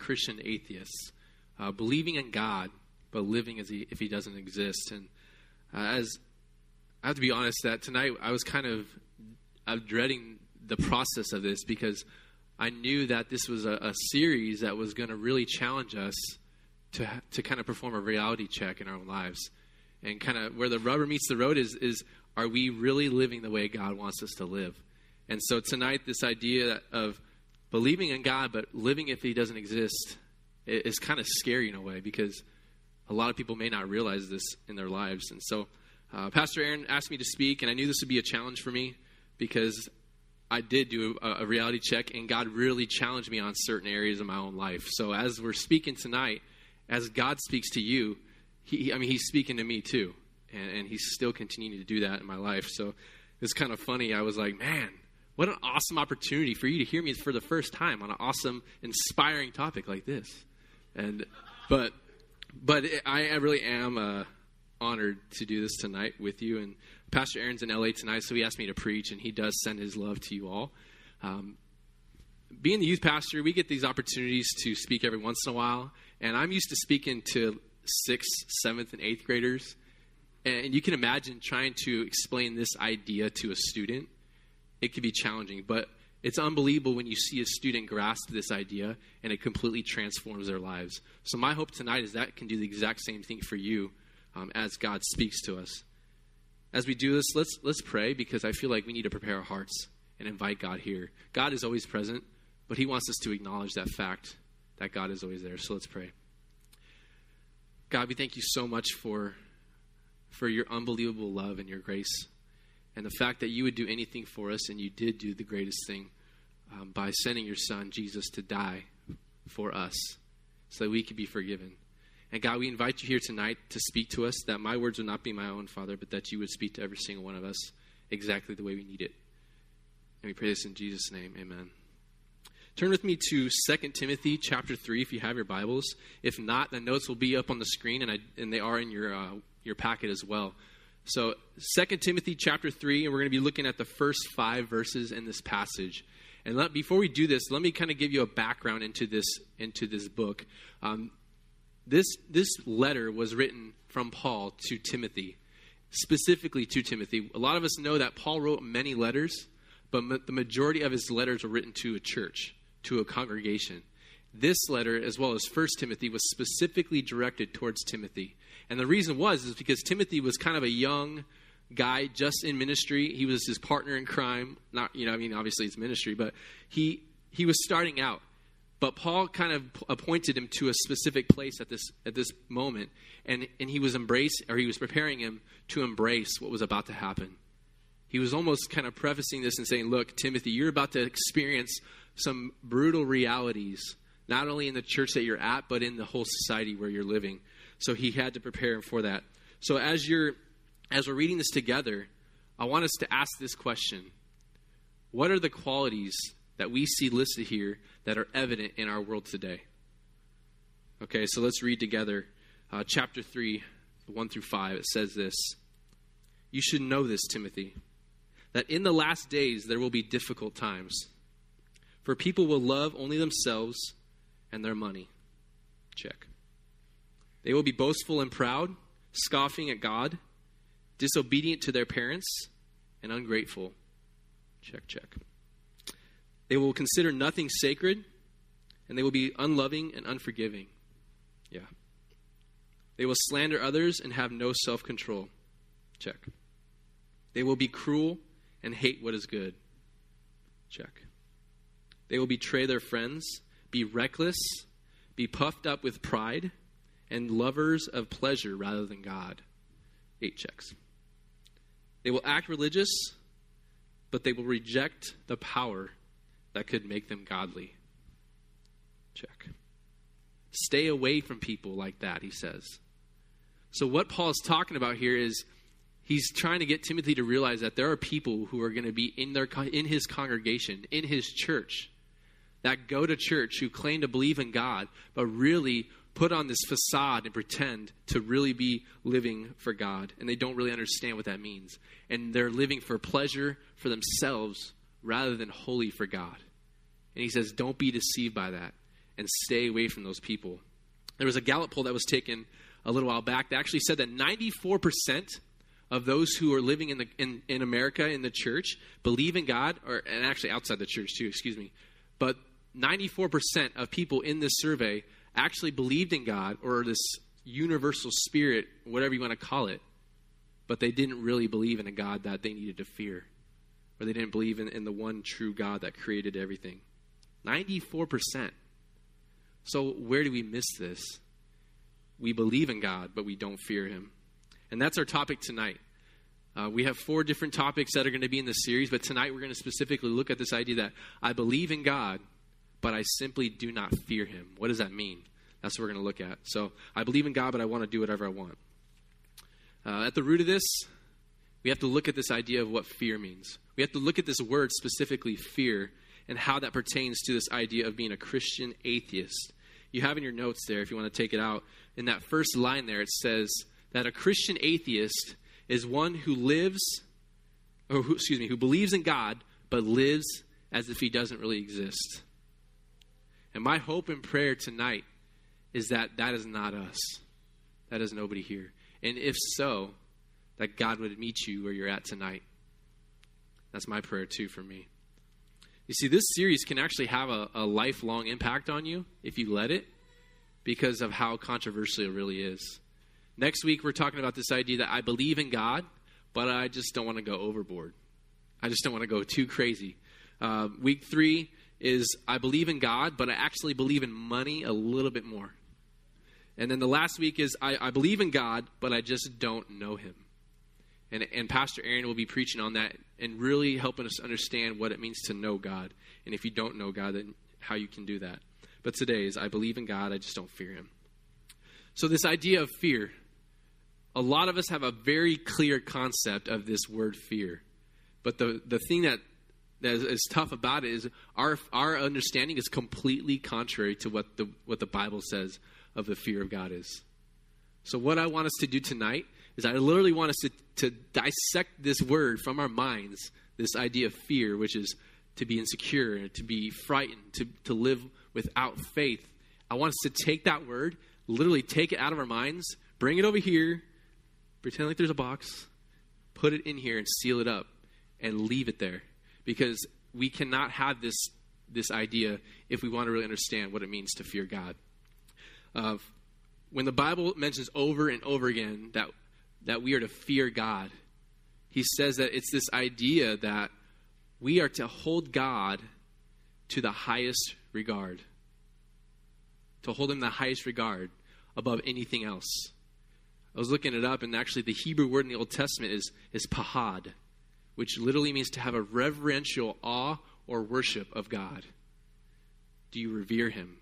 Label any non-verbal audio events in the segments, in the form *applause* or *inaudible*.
Christian atheists, uh, believing in God but living as he, if He doesn't exist. And uh, as I have to be honest, that tonight I was kind of I'm dreading the process of this because I knew that this was a, a series that was going to really challenge us to to kind of perform a reality check in our own lives, and kind of where the rubber meets the road is is are we really living the way God wants us to live? And so tonight, this idea of believing in God but living if He doesn't exist is kind of scary in a way because a lot of people may not realize this in their lives. And so, uh, Pastor Aaron asked me to speak, and I knew this would be a challenge for me because I did do a, a reality check, and God really challenged me on certain areas of my own life. So, as we're speaking tonight, as God speaks to you, he, I mean, He's speaking to me too, and, and He's still continuing to do that in my life. So, it's kind of funny. I was like, man, what an awesome opportunity for you to hear me for the first time on an awesome, inspiring topic like this. And, but, but I, I really am uh, honored to do this tonight with you. And Pastor Aaron's in LA tonight, so he asked me to preach, and he does send his love to you all. Um, being the youth pastor, we get these opportunities to speak every once in a while, and I'm used to speaking to sixth, seventh, and eighth graders. And you can imagine trying to explain this idea to a student it can be challenging. But it's unbelievable when you see a student grasp this idea and it completely transforms their lives. So, my hope tonight is that can do the exact same thing for you um, as God speaks to us. As we do this, let's, let's pray because I feel like we need to prepare our hearts and invite God here. God is always present, but He wants us to acknowledge that fact that God is always there. So, let's pray. God, we thank you so much for, for your unbelievable love and your grace and the fact that you would do anything for us, and you did do the greatest thing um, by sending your son, Jesus, to die for us so that we could be forgiven. And God, we invite you here tonight to speak to us, that my words would not be my own, Father, but that you would speak to every single one of us exactly the way we need it. And we pray this in Jesus' name. Amen. Turn with me to 2 Timothy chapter 3 if you have your Bibles. If not, the notes will be up on the screen, and, I, and they are in your, uh, your packet as well. So, 2 Timothy chapter 3, and we're going to be looking at the first five verses in this passage. And let, before we do this, let me kind of give you a background into this, into this book. Um, this, this letter was written from Paul to Timothy, specifically to Timothy. A lot of us know that Paul wrote many letters, but ma- the majority of his letters were written to a church, to a congregation. This letter, as well as 1 Timothy, was specifically directed towards Timothy. And the reason was is because Timothy was kind of a young guy just in ministry. He was his partner in crime. Not, you know, I mean, obviously it's ministry, but he he was starting out. But Paul kind of appointed him to a specific place at this at this moment, and and he was embrace or he was preparing him to embrace what was about to happen. He was almost kind of prefacing this and saying, "Look, Timothy, you're about to experience some brutal realities, not only in the church that you're at, but in the whole society where you're living." So he had to prepare him for that. So as you're as we're reading this together, I want us to ask this question. What are the qualities that we see listed here that are evident in our world today? Okay, so let's read together uh, chapter 3, 1 through 5. It says this You should know this, Timothy, that in the last days there will be difficult times. For people will love only themselves and their money. Check. They will be boastful and proud, scoffing at God, disobedient to their parents, and ungrateful. Check, check. They will consider nothing sacred, and they will be unloving and unforgiving. Yeah. They will slander others and have no self control. Check. They will be cruel and hate what is good. Check. They will betray their friends, be reckless, be puffed up with pride and lovers of pleasure rather than God. Eight checks. They will act religious, but they will reject the power that could make them godly. Check. Stay away from people like that, he says. So, what Paul is talking about here is he's trying to get Timothy to realize that there are people who are going to be in, their, in his congregation, in his church, that go to church, who claim to believe in God, but really put on this facade and pretend to really be living for God. And they don't really understand what that means. And they're living for pleasure for themselves rather than wholly for God. And he says, don't be deceived by that. and stay away from those people. There was a Gallup poll that was taken a little while back that actually said that 94% of those who are living in, the, in, in America in the church believe in God, or and actually outside the church too, excuse me. But 94% of people in this survey actually believed in God or this universal spirit, whatever you want to call it, but they didn't really believe in a God that they needed to fear, or they didn't believe in, in the one true God that created everything. 94%. So, where do we miss this? We believe in God, but we don't fear Him. And that's our topic tonight. Uh, we have four different topics that are going to be in the series, but tonight we're going to specifically look at this idea that I believe in God, but I simply do not fear Him. What does that mean? That's what we're going to look at. So, I believe in God, but I want to do whatever I want. Uh, at the root of this, we have to look at this idea of what fear means. We have to look at this word specifically, fear, and how that pertains to this idea of being a Christian atheist. You have in your notes there, if you want to take it out, in that first line there, it says that a Christian atheist is one who lives, or who, excuse me, who believes in God, but lives as if he doesn't really exist. And my hope and prayer tonight is that that is not us. That is nobody here. And if so, that God would meet you where you're at tonight. That's my prayer too for me. You see, this series can actually have a, a lifelong impact on you if you let it because of how controversial it really is. Next week, we're talking about this idea that I believe in God, but I just don't want to go overboard. I just don't want to go too crazy. Uh, week three is I believe in God, but I actually believe in money a little bit more. And then the last week is I, I believe in God, but I just don't know Him. And, and Pastor Aaron will be preaching on that and really helping us understand what it means to know God. And if you don't know God, then how you can do that. But today is I believe in God, I just don't fear Him. So, this idea of fear, a lot of us have a very clear concept of this word fear. But the, the thing that, that is, is tough about it is our, our understanding is completely contrary to what the, what the Bible says of the fear of God is. So, what I want us to do tonight is I literally want us to, to dissect this word from our minds, this idea of fear, which is to be insecure, to be frightened, to, to live without faith. I want us to take that word, literally take it out of our minds, bring it over here, pretend like there's a box, put it in here and seal it up and leave it there. Because we cannot have this, this idea if we want to really understand what it means to fear God. When the Bible mentions over and over again that, that we are to fear God, he says that it's this idea that we are to hold God to the highest regard, to hold him the highest regard above anything else. I was looking it up, and actually, the Hebrew word in the Old Testament is, is pahad, which literally means to have a reverential awe or worship of God. Do you revere him?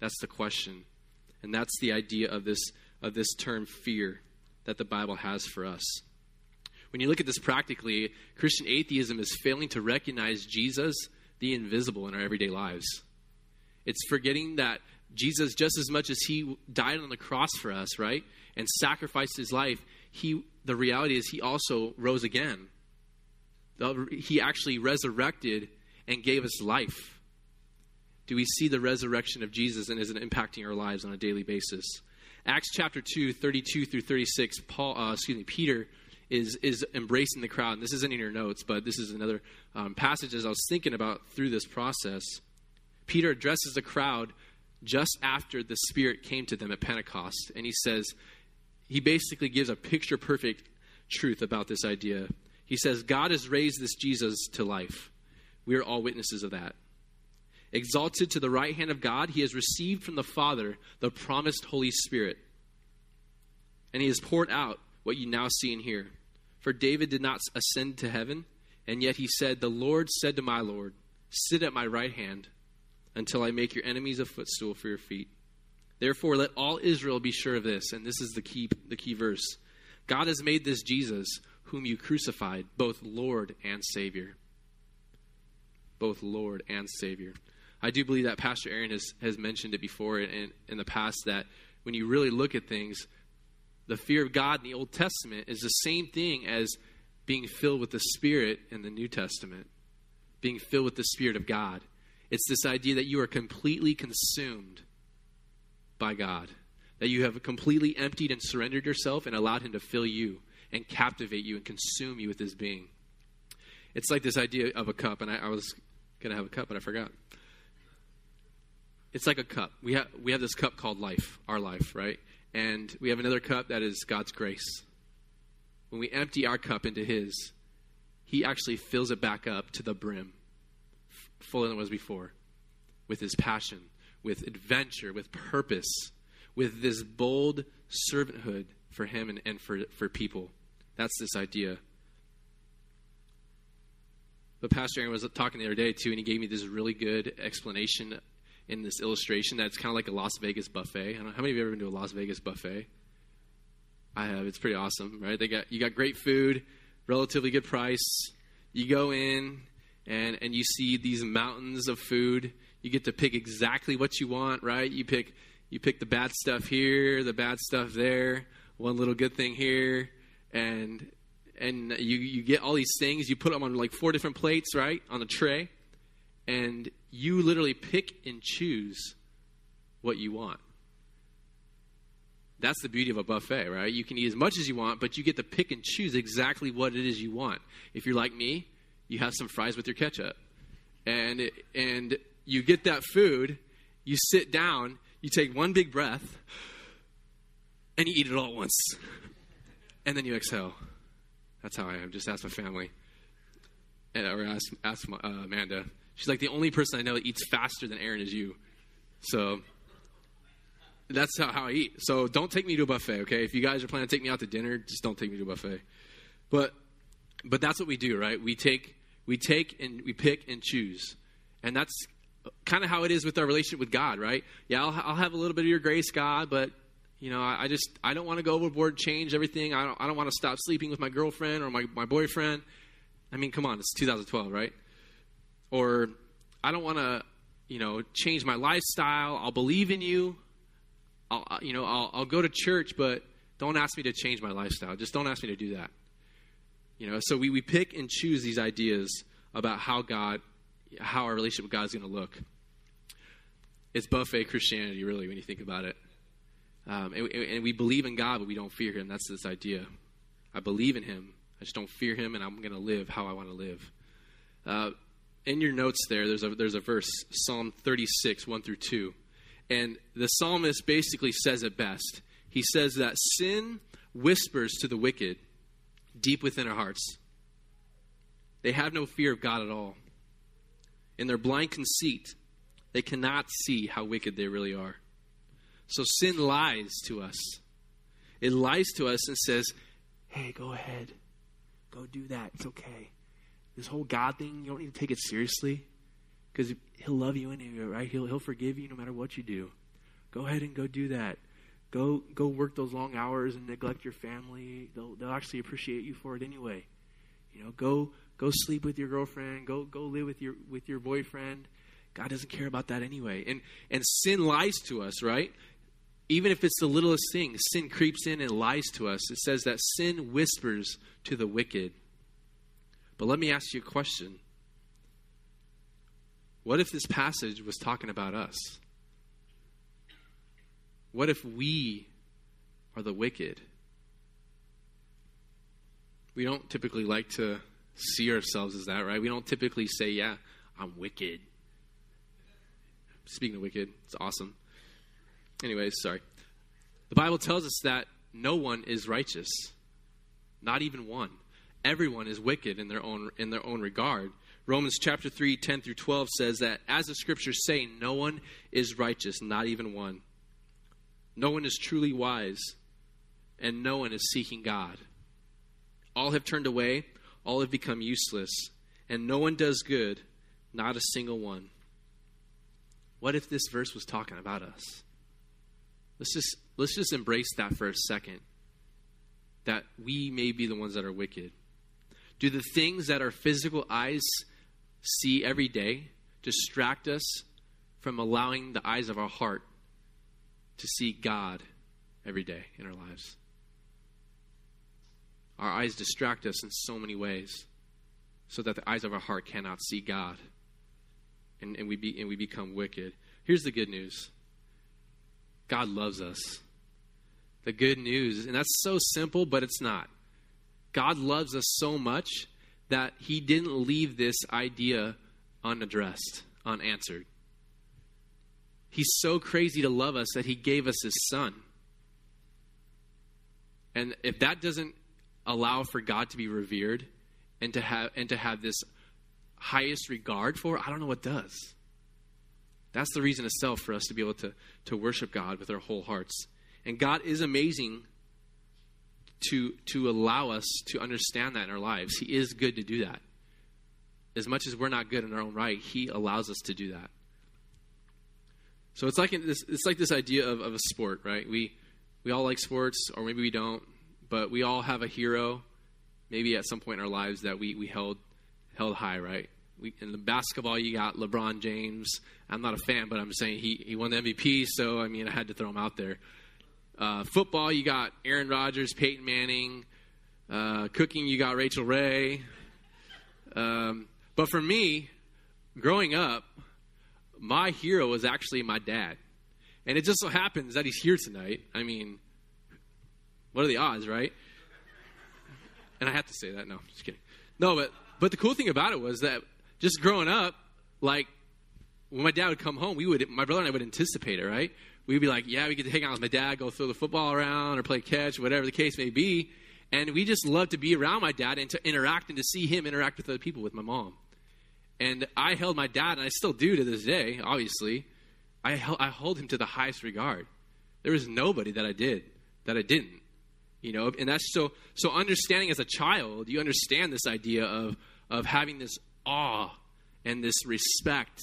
That's the question. And that's the idea of this, of this term fear that the Bible has for us. When you look at this practically, Christian atheism is failing to recognize Jesus, the invisible, in our everyday lives. It's forgetting that Jesus, just as much as he died on the cross for us, right, and sacrificed his life, he, the reality is he also rose again. He actually resurrected and gave us life do we see the resurrection of Jesus and is it impacting our lives on a daily basis? Acts chapter 2, 32 through 36, Paul, uh, excuse me, Peter is, is embracing the crowd. And this isn't in your notes, but this is another um, passage as I was thinking about through this process. Peter addresses the crowd just after the Spirit came to them at Pentecost. And he says, he basically gives a picture perfect truth about this idea. He says, God has raised this Jesus to life. We are all witnesses of that. Exalted to the right hand of God, he has received from the Father the promised Holy Spirit. And he has poured out what you now see and hear. For David did not ascend to heaven, and yet he said, The Lord said to my Lord, Sit at my right hand until I make your enemies a footstool for your feet. Therefore, let all Israel be sure of this, and this is the key, the key verse God has made this Jesus, whom you crucified, both Lord and Savior. Both Lord and Savior. I do believe that Pastor Aaron has, has mentioned it before in, in the past that when you really look at things, the fear of God in the Old Testament is the same thing as being filled with the Spirit in the New Testament, being filled with the Spirit of God. It's this idea that you are completely consumed by God, that you have completely emptied and surrendered yourself and allowed Him to fill you and captivate you and consume you with His being. It's like this idea of a cup, and I, I was going to have a cup, but I forgot. It's like a cup. We have, we have this cup called life, our life, right? And we have another cup that is God's grace. When we empty our cup into His, He actually fills it back up to the brim, fuller than it was before, with His passion, with adventure, with purpose, with this bold servanthood for Him and, and for, for people. That's this idea but Pastor Aaron was talking the other day too, and he gave me this really good explanation in this illustration that's kind of like a Las Vegas buffet. I don't how many of you have ever been to a Las Vegas buffet? I have. It's pretty awesome, right? They got you got great food, relatively good price. You go in and and you see these mountains of food. You get to pick exactly what you want, right? You pick you pick the bad stuff here, the bad stuff there, one little good thing here, and and you, you get all these things, you put them on like four different plates, right, on a tray, and you literally pick and choose what you want. That's the beauty of a buffet, right? You can eat as much as you want, but you get to pick and choose exactly what it is you want. If you're like me, you have some fries with your ketchup. And and you get that food, you sit down, you take one big breath, and you eat it all at once. And then you exhale. That's how I am. Just ask my family, and, or ask, ask my, uh, Amanda. She's like the only person I know that eats faster than Aaron is you. So that's how, how I eat. So don't take me to a buffet, okay? If you guys are planning to take me out to dinner, just don't take me to a buffet. But but that's what we do, right? We take we take and we pick and choose, and that's kind of how it is with our relationship with God, right? Yeah, I'll, I'll have a little bit of your grace, God, but you know, I, I just I don't want to go overboard, change everything. I don't I don't want to stop sleeping with my girlfriend or my, my boyfriend. I mean, come on, it's 2012, right? Or I don't want to, you know, change my lifestyle. I'll believe in you. I'll you know I'll, I'll go to church, but don't ask me to change my lifestyle. Just don't ask me to do that. You know, so we, we pick and choose these ideas about how God, how our relationship with God is going to look. It's buffet Christianity, really, when you think about it. Um, and, and, we believe in God, but we don't fear Him. That's this idea. I believe in Him. I just don't fear Him, and I'm going to live how I want to live. Uh, in your notes there, there's a, there's a verse, Psalm 36, 1 through 2. And the psalmist basically says it best. He says that sin whispers to the wicked deep within our hearts. They have no fear of God at all. In their blind conceit, they cannot see how wicked they really are. So sin lies to us. It lies to us and says, hey, go ahead. Go do that. It's okay. This whole God thing, you don't need to take it seriously because He'll love you anyway, right? He'll, he'll forgive you no matter what you do. Go ahead and go do that. Go, go work those long hours and neglect your family. They'll, they'll actually appreciate you for it anyway. You know, go, go sleep with your girlfriend. Go, go live with your, with your boyfriend. God doesn't care about that anyway. And, and sin lies to us, right? even if it's the littlest thing, sin creeps in and lies to us. It says that sin whispers to the wicked. But let me ask you a question. What if this passage was talking about us? What if we are the wicked? We don't typically like to see ourselves as that, right? We don't typically say, yeah, I'm wicked. Speaking of wicked, it's awesome. Anyways, sorry. The Bible tells us that no one is righteous, not even one. Everyone is wicked in their own in their own regard. Romans chapter 3, 10 through 12 says that as the scriptures say, no one is righteous, not even one. No one is truly wise, and no one is seeking God. All have turned away, all have become useless, and no one does good, not a single one. What if this verse was talking about us? Let's just let's just embrace that for a second. That we may be the ones that are wicked. Do the things that our physical eyes see every day distract us from allowing the eyes of our heart to see God every day in our lives? Our eyes distract us in so many ways so that the eyes of our heart cannot see God. and, and, we, be, and we become wicked. Here's the good news God loves us. The good news, and that's so simple, but it's not. God loves us so much that He didn't leave this idea unaddressed, unanswered. He's so crazy to love us that He gave us His Son. And if that doesn't allow for God to be revered and to have and to have this highest regard for, I don't know what does. That's the reason itself for us to be able to, to worship God with our whole hearts. And God is amazing to, to allow us to understand that in our lives. He is good to do that. As much as we're not good in our own right, He allows us to do that. So it's like this, it's like this idea of, of a sport, right? We, we all like sports, or maybe we don't, but we all have a hero, maybe at some point in our lives that we, we held, held high, right? We, in the basketball, you got LeBron James. I'm not a fan, but I'm saying he, he won the MVP, so I mean, I had to throw him out there. Uh, football, you got Aaron Rodgers, Peyton Manning. Uh, cooking, you got Rachael Ray. Um, but for me, growing up, my hero was actually my dad. And it just so happens that he's here tonight. I mean, what are the odds, right? And I have to say that. No, just kidding. No, but but the cool thing about it was that just growing up, like when my dad would come home, we would my brother and I would anticipate it, right? We'd be like, yeah, we get to hang out with my dad, go throw the football around or play catch, whatever the case may be. And we just love to be around my dad and to interact and to see him interact with other people with my mom. And I held my dad, and I still do to this day, obviously. I, I hold him to the highest regard. There was nobody that I did that I didn't. You know, and that's so so understanding as a child, you understand this idea of of having this awe and this respect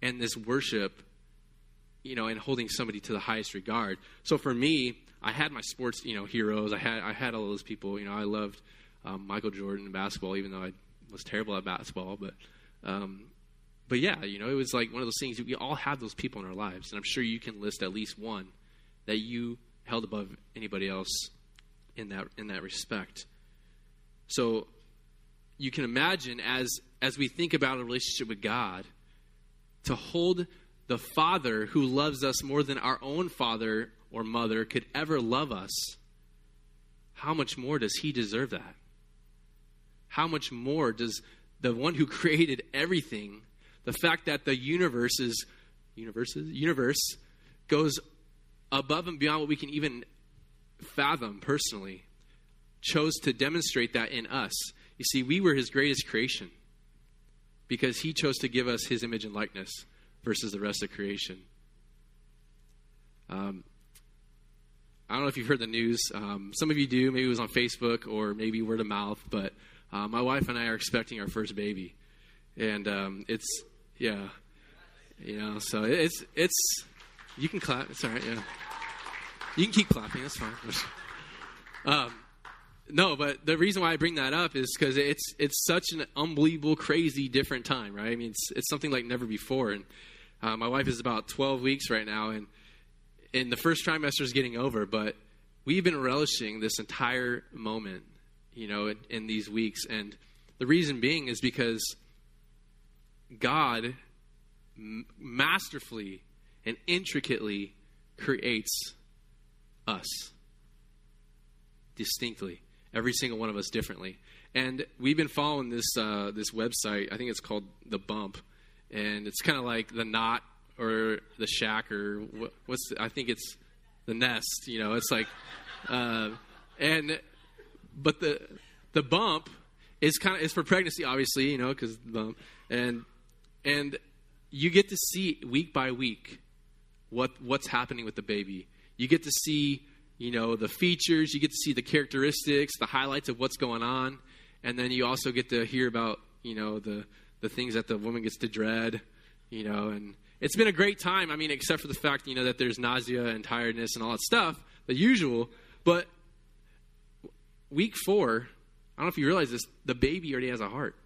and this worship, you know, and holding somebody to the highest regard. So for me, I had my sports, you know, heroes. I had I had all those people. You know, I loved um, Michael Jordan in basketball, even though I was terrible at basketball. But um, but yeah, you know, it was like one of those things. We all have those people in our lives, and I'm sure you can list at least one that you held above anybody else in that in that respect. So you can imagine as as we think about a relationship with God, to hold the Father who loves us more than our own father or mother could ever love us, how much more does he deserve that? How much more does the one who *laughs* created everything, the fact that the universe is universes universe goes above and beyond what we can even fathom personally, chose to demonstrate that in us you see, we were his greatest creation because he chose to give us his image and likeness versus the rest of creation. Um, I don't know if you've heard the news. Um, some of you do. Maybe it was on Facebook or maybe word of mouth. But uh, my wife and I are expecting our first baby, and um, it's yeah, you know. So it's it's you can clap. It's all right. Yeah, you can keep clapping. That's fine. *laughs* um, no, but the reason why I bring that up is because it's it's such an unbelievable, crazy, different time, right? I mean, it's it's something like never before. And uh, my wife is about 12 weeks right now, and in the first trimester is getting over, but we've been relishing this entire moment, you know, in, in these weeks. And the reason being is because God m- masterfully and intricately creates us distinctly every single one of us differently. And we've been following this uh, this website. I think it's called the Bump, and it's kind of like the Knot or the Shack or what, what's the, I think it's the Nest. You know, it's like, uh, and but the the Bump is kind of is for pregnancy, obviously. You know, because bump and and you get to see week by week what what's happening with the baby. You get to see you know the features you get to see the characteristics the highlights of what's going on and then you also get to hear about you know the the things that the woman gets to dread you know and it's been a great time i mean except for the fact you know that there's nausea and tiredness and all that stuff the usual but week four i don't know if you realize this the baby already has a heart.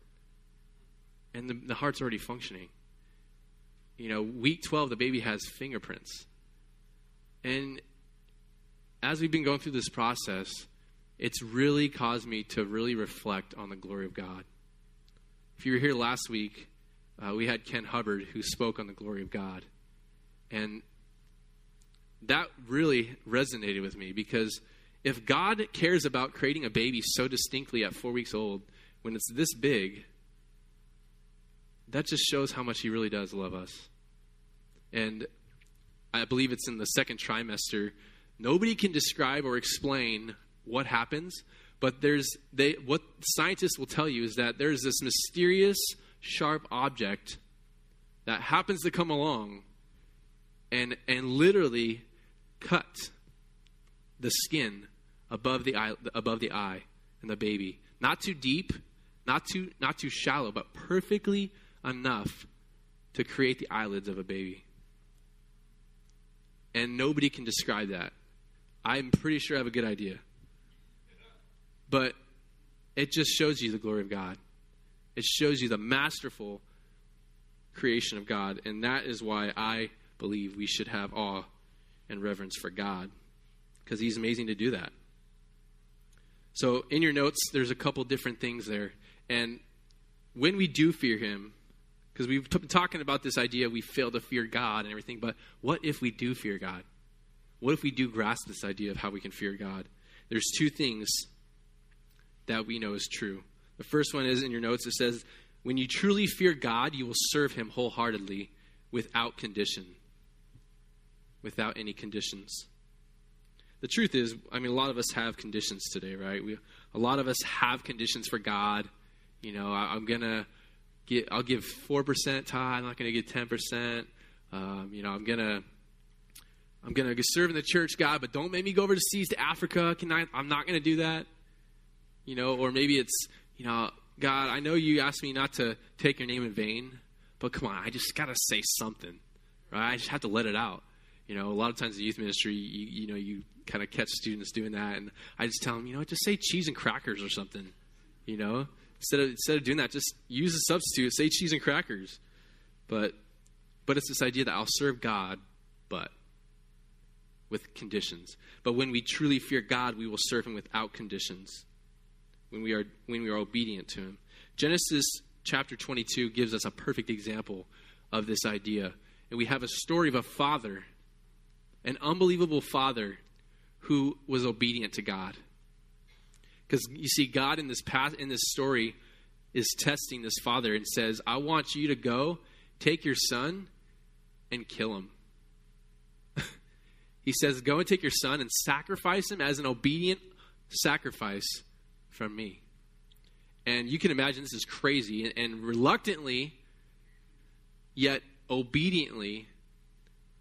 And the, the heart's already functioning. You know week 12 the baby has fingerprints. And as we've been going through this process, it's really caused me to really reflect on the glory of God. If you were here last week, uh, we had Ken Hubbard who spoke on the glory of God. And that really resonated with me because if God cares about creating a baby so distinctly at four weeks old, when it's this big, that just shows how much He really does love us. And I believe it's in the second trimester. Nobody can describe or explain what happens, but there's they what scientists will tell you is that there's this mysterious sharp object that happens to come along and and literally cut the skin above the eye above the eye and the baby. Not too deep, not too not too shallow, but perfectly enough to create the eyelids of a baby. And nobody can describe that. I'm pretty sure I have a good idea. But it just shows you the glory of God. It shows you the masterful creation of God. And that is why I believe we should have awe and reverence for God, because He's amazing to do that. So, in your notes, there's a couple different things there. And when we do fear Him, because we've been talking about this idea we fail to fear God and everything, but what if we do fear God? What if we do grasp this idea of how we can fear God? There's two things that we know is true. The first one is in your notes, it says, When you truly fear God, you will serve Him wholeheartedly without condition. Without any conditions. The truth is, I mean, a lot of us have conditions today, right? We, a lot of us have conditions for God. You know, I, am going to get, I'll give 4% tithe, I'm not going to get 10%. Um, you know, I'm going to. I'm going to serve in the church, God, but don't make me go overseas to Africa. Can I? I'm not going to do that. You know, or maybe it's, you know, God, I know you asked me not to take your name in vain, but come on, I just got to say something, right? I just have to let it out. You know, a lot of times in youth ministry, you, you know, you kind of catch students doing that, and I just tell them, you know, just say cheese and crackers or something. You know, instead of instead of doing that, just use a substitute. Say cheese and crackers. But but it's this idea that I'll serve God, but with conditions. But when we truly fear God, we will serve Him without conditions when we are when we are obedient to him. Genesis chapter 22 gives us a perfect example of this idea. And we have a story of a father, an unbelievable father who was obedient to God. Because you see, God in this past in this story is testing this father and says, I want you to go, take your son, and kill him. *laughs* he says, Go and take your son and sacrifice him as an obedient sacrifice from me. And you can imagine this is crazy. And, and reluctantly, yet obediently,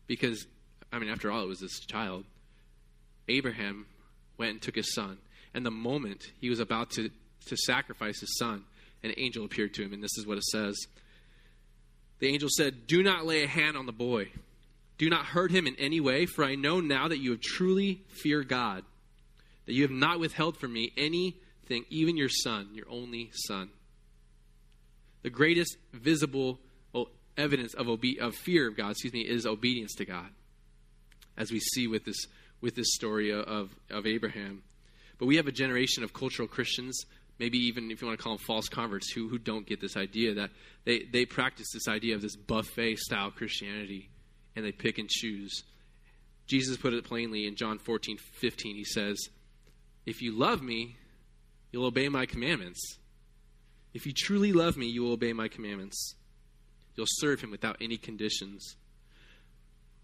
because, I mean, after all, it was this child, Abraham went and took his son. And the moment he was about to, to sacrifice his son, an angel appeared to him. And this is what it says The angel said, Do not lay a hand on the boy. Do not hurt him in any way, for I know now that you have truly feared God, that you have not withheld from me any thing, even your son, your only son. The greatest visible oh, evidence of, obe- of fear of God, excuse me, is obedience to God, as we see with this with this story of, of Abraham. But we have a generation of cultural Christians, maybe even if you want to call them false converts, who, who don't get this idea that they, they practice this idea of this buffet style Christianity and they pick and choose. Jesus put it plainly in John 14, 15. He says, If you love me, You'll obey my commandments. If you truly love me, you will obey my commandments. You'll serve him without any conditions.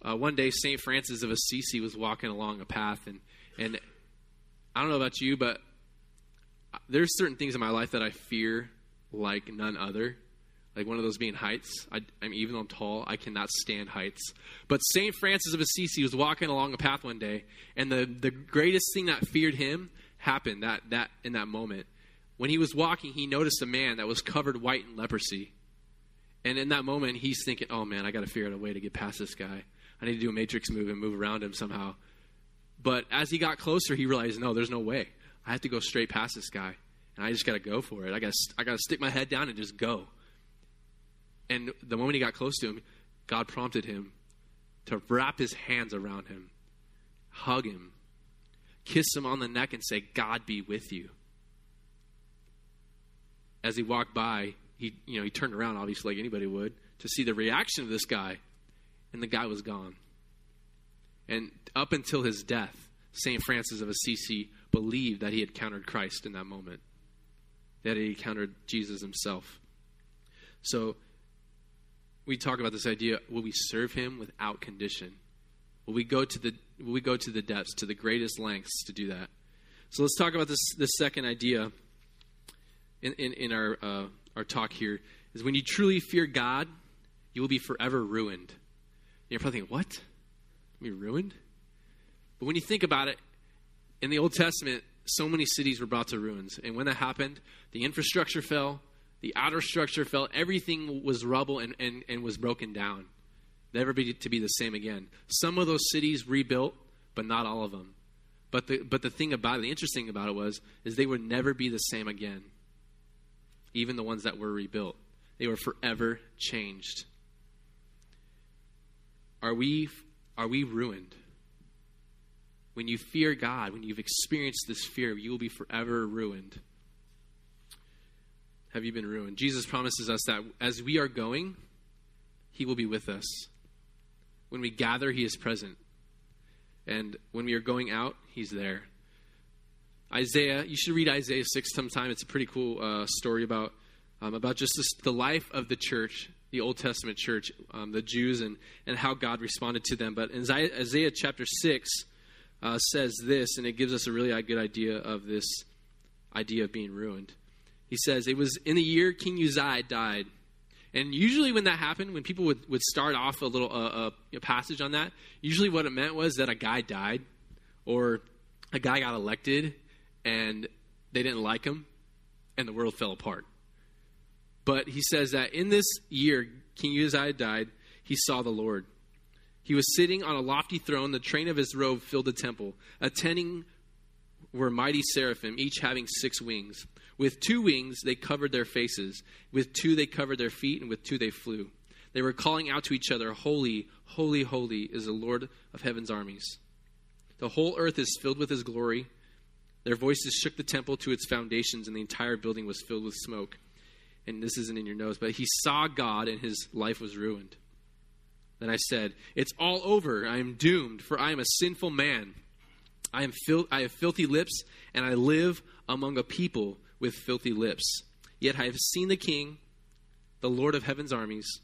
Uh, one day, St. Francis of Assisi was walking along a path, and, and I don't know about you, but there's certain things in my life that I fear like none other. Like one of those being heights. I, I mean, even though I'm tall, I cannot stand heights. But St. Francis of Assisi was walking along a path one day, and the, the greatest thing that feared him happened that, that in that moment. When he was walking, he noticed a man that was covered white in leprosy. And in that moment, he's thinking, oh man, I got to figure out a way to get past this guy. I need to do a matrix move and move around him somehow. But as he got closer, he realized, no, there's no way. I have to go straight past this guy. And I just got to go for it. I got I to stick my head down and just go. And the moment he got close to him, God prompted him to wrap his hands around him, hug him, kiss him on the neck and say, God be with you. As he walked by, he, you know, he turned around, obviously, like anybody would, to see the reaction of this guy, and the guy was gone. And up until his death, St. Francis of Assisi believed that he had encountered Christ in that moment, that he encountered Jesus himself. So we talk about this idea will we serve him without condition? Will we go to the will we go to the depths, to the greatest lengths to do that? So let's talk about this this second idea in, in, in our uh, our talk here is when you truly fear God, you will be forever ruined. And you're probably thinking, what? Be ruined? But when you think about it, in the Old Testament, so many cities were brought to ruins. And when that happened, the infrastructure fell, the outer structure fell, everything was rubble and, and, and was broken down. Never be to be the same again. Some of those cities rebuilt, but not all of them. But the, but the thing about it, the interesting about it was, is they would never be the same again even the ones that were rebuilt. They were forever changed. Are we, are we ruined? When you fear God, when you've experienced this fear, you will be forever ruined. Have you been ruined? Jesus promises us that as we are going, He will be with us. When we gather, He is present. And when we are going out, He's there. Isaiah, you should read Isaiah 6 sometime. It's a pretty cool uh, story about, um, about just this, the life of the church, the Old Testament church, um, the Jews, and, and how God responded to them. But in Isaiah chapter 6 uh, says this, and it gives us a really good idea of this idea of being ruined. He says, It was in the year King Uzziah died. And usually, when that happened, when people would, would start off a little uh, a passage on that, usually what it meant was that a guy died or a guy got elected and they didn't like him, and the world fell apart. But he says that in this year, King Uzziah died, he saw the Lord. He was sitting on a lofty throne. The train of his robe filled the temple. Attending were mighty seraphim, each having six wings. With two wings, they covered their faces. With two, they covered their feet, and with two, they flew. They were calling out to each other, Holy, holy, holy is the Lord of heaven's armies. The whole earth is filled with his glory. Their voices shook the temple to its foundations, and the entire building was filled with smoke. And this isn't in your nose, but he saw God, and his life was ruined. Then I said, It's all over. I am doomed, for I am a sinful man. I, am fil- I have filthy lips, and I live among a people with filthy lips. Yet I have seen the King, the Lord of heaven's armies.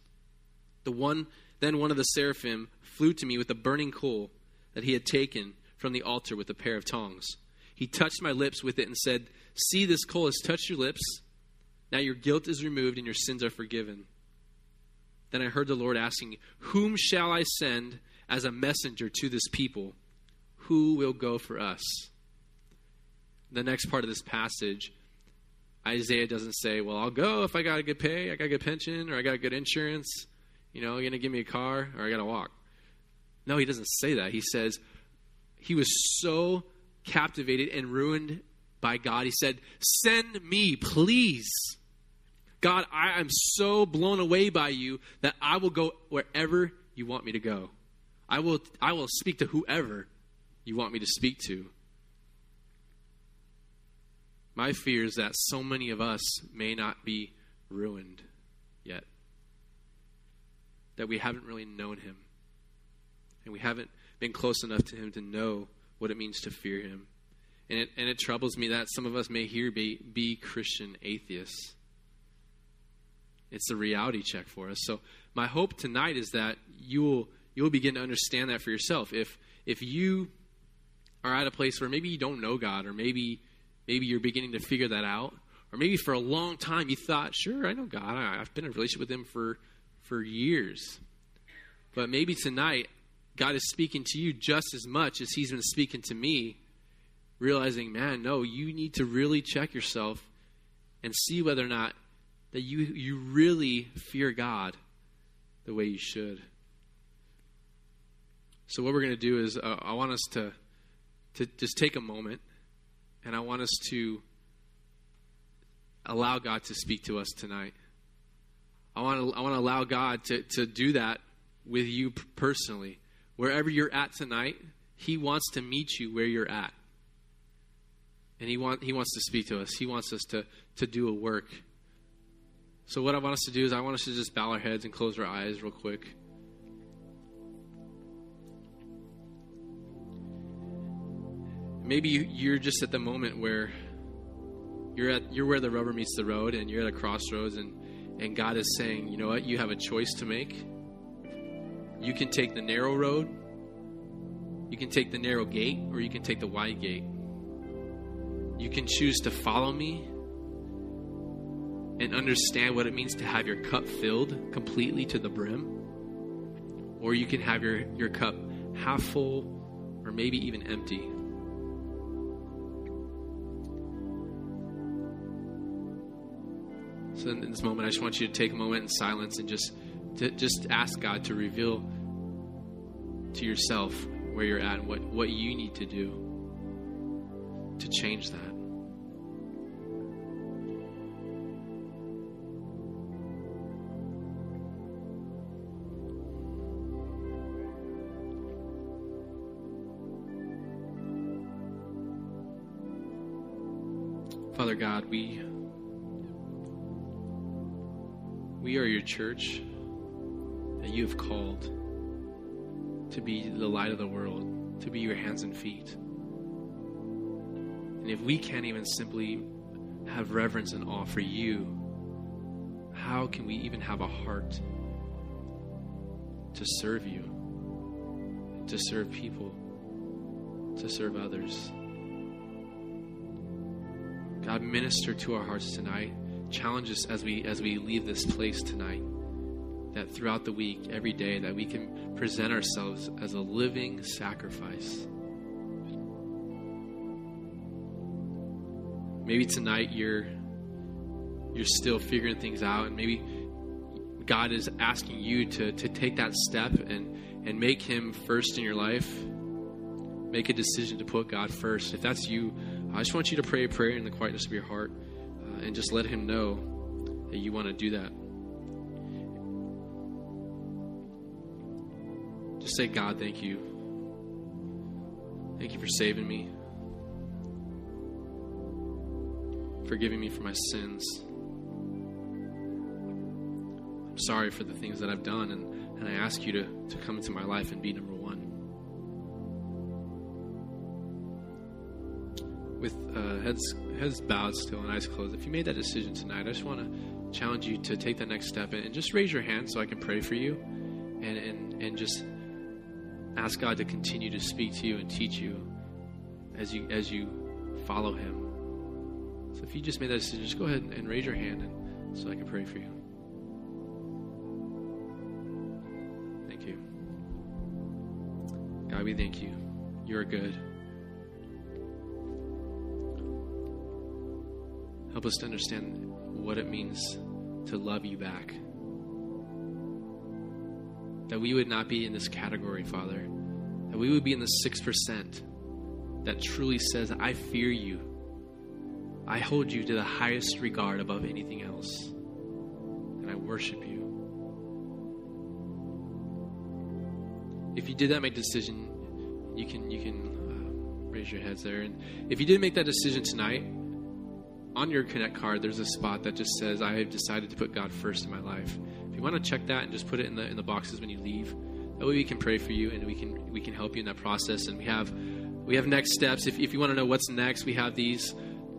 The one, then one of the seraphim flew to me with a burning coal that he had taken from the altar with a pair of tongs. He touched my lips with it and said, See, this coal has touched your lips. Now your guilt is removed and your sins are forgiven. Then I heard the Lord asking, Whom shall I send as a messenger to this people? Who will go for us? The next part of this passage, Isaiah doesn't say, Well, I'll go if I got a good pay, I got a good pension, or I got good insurance. You know, you're to give me a car, or I got to walk. No, he doesn't say that. He says, He was so captivated and ruined by God. He said, Send me, please. God, I am so blown away by you that I will go wherever you want me to go. I will, I will speak to whoever you want me to speak to. My fear is that so many of us may not be ruined yet. That we haven't really known him. And we haven't been close enough to him to know what it means to fear him. And it, and it troubles me that some of us may here be, be Christian atheists. It's a reality check for us. So my hope tonight is that you will you will begin to understand that for yourself. If if you are at a place where maybe you don't know God, or maybe maybe you're beginning to figure that out, or maybe for a long time you thought, sure, I know God, I've been in a relationship with Him for for years, but maybe tonight God is speaking to you just as much as He's been speaking to me, realizing, man, no, you need to really check yourself and see whether or not that you, you really fear God the way you should. So, what we're going to do is, uh, I want us to, to just take a moment and I want us to allow God to speak to us tonight. I want to, I want to allow God to, to do that with you personally wherever you're at tonight, He wants to meet you where you're at. And He, want, he wants to speak to us, He wants us to, to do a work. So, what I want us to do is, I want us to just bow our heads and close our eyes real quick. Maybe you're just at the moment where you're at you're where the rubber meets the road, and you're at a crossroads, and and God is saying, you know what, you have a choice to make. You can take the narrow road, you can take the narrow gate, or you can take the wide gate. You can choose to follow me and understand what it means to have your cup filled completely to the brim, or you can have your, your cup half full or maybe even empty. So in this moment, I just want you to take a moment in silence and just to, just ask God to reveal to yourself where you're at and what, what you need to do to change that. Father God, we we are your church that you have called to be the light of the world, to be your hands and feet. And if we can't even simply have reverence and awe for you, how can we even have a heart to serve you, to serve people, to serve others? God, minister to our hearts tonight. Challenge us as we as we leave this place tonight. That throughout the week, every day, that we can present ourselves as a living sacrifice. Maybe tonight you're you're still figuring things out, and maybe God is asking you to to take that step and and make Him first in your life. Make a decision to put God first. If that's you, I just want you to pray a prayer in the quietness of your heart and just let Him know that you want to do that. Just say, God, thank you. Thank you for saving me, forgiving me for my sins. I'm sorry for the things that I've done, and, and I ask you to, to come into my life and be number one. with uh, heads heads bowed still and eyes closed, if you made that decision tonight, I just want to challenge you to take that next step and, and, just raise your hand so I can pray for you, and and and just ask God to continue to speak to you and teach you as you as you follow Him. So if you just made that decision, just go ahead and, and raise your hand, and so I can pray for you. Thank you, God. We thank you. You are good. Help us to understand what it means to love you back. That we would not be in this category, Father. That we would be in the 6% that truly says, I fear you. I hold you to the highest regard above anything else. And I worship you. If you did that make decision, you can you can uh, raise your heads there. And if you did make that decision tonight, on your Connect card, there's a spot that just says, I have decided to put God first in my life. If you want to check that and just put it in the in the boxes when you leave, that way we can pray for you and we can we can help you in that process. And we have we have next steps. If, if you want to know what's next, we have these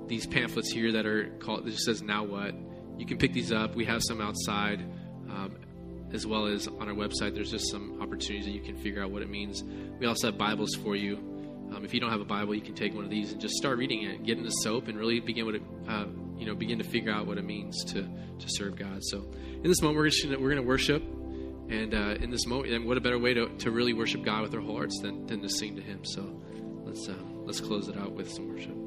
these pamphlets here that are called that just says now what. You can pick these up. We have some outside. Um, as well as on our website, there's just some opportunities that you can figure out what it means. We also have Bibles for you um, if you don't have a Bible, you can take one of these and just start reading it, get into the soap, and really begin what it, uh, you know, begin to figure out what it means to to serve God. So, in this moment, we're gonna, we're going to worship, and uh, in this moment, and what a better way to, to really worship God with our whole hearts than than to sing to Him. So, let's uh, let's close it out with some worship.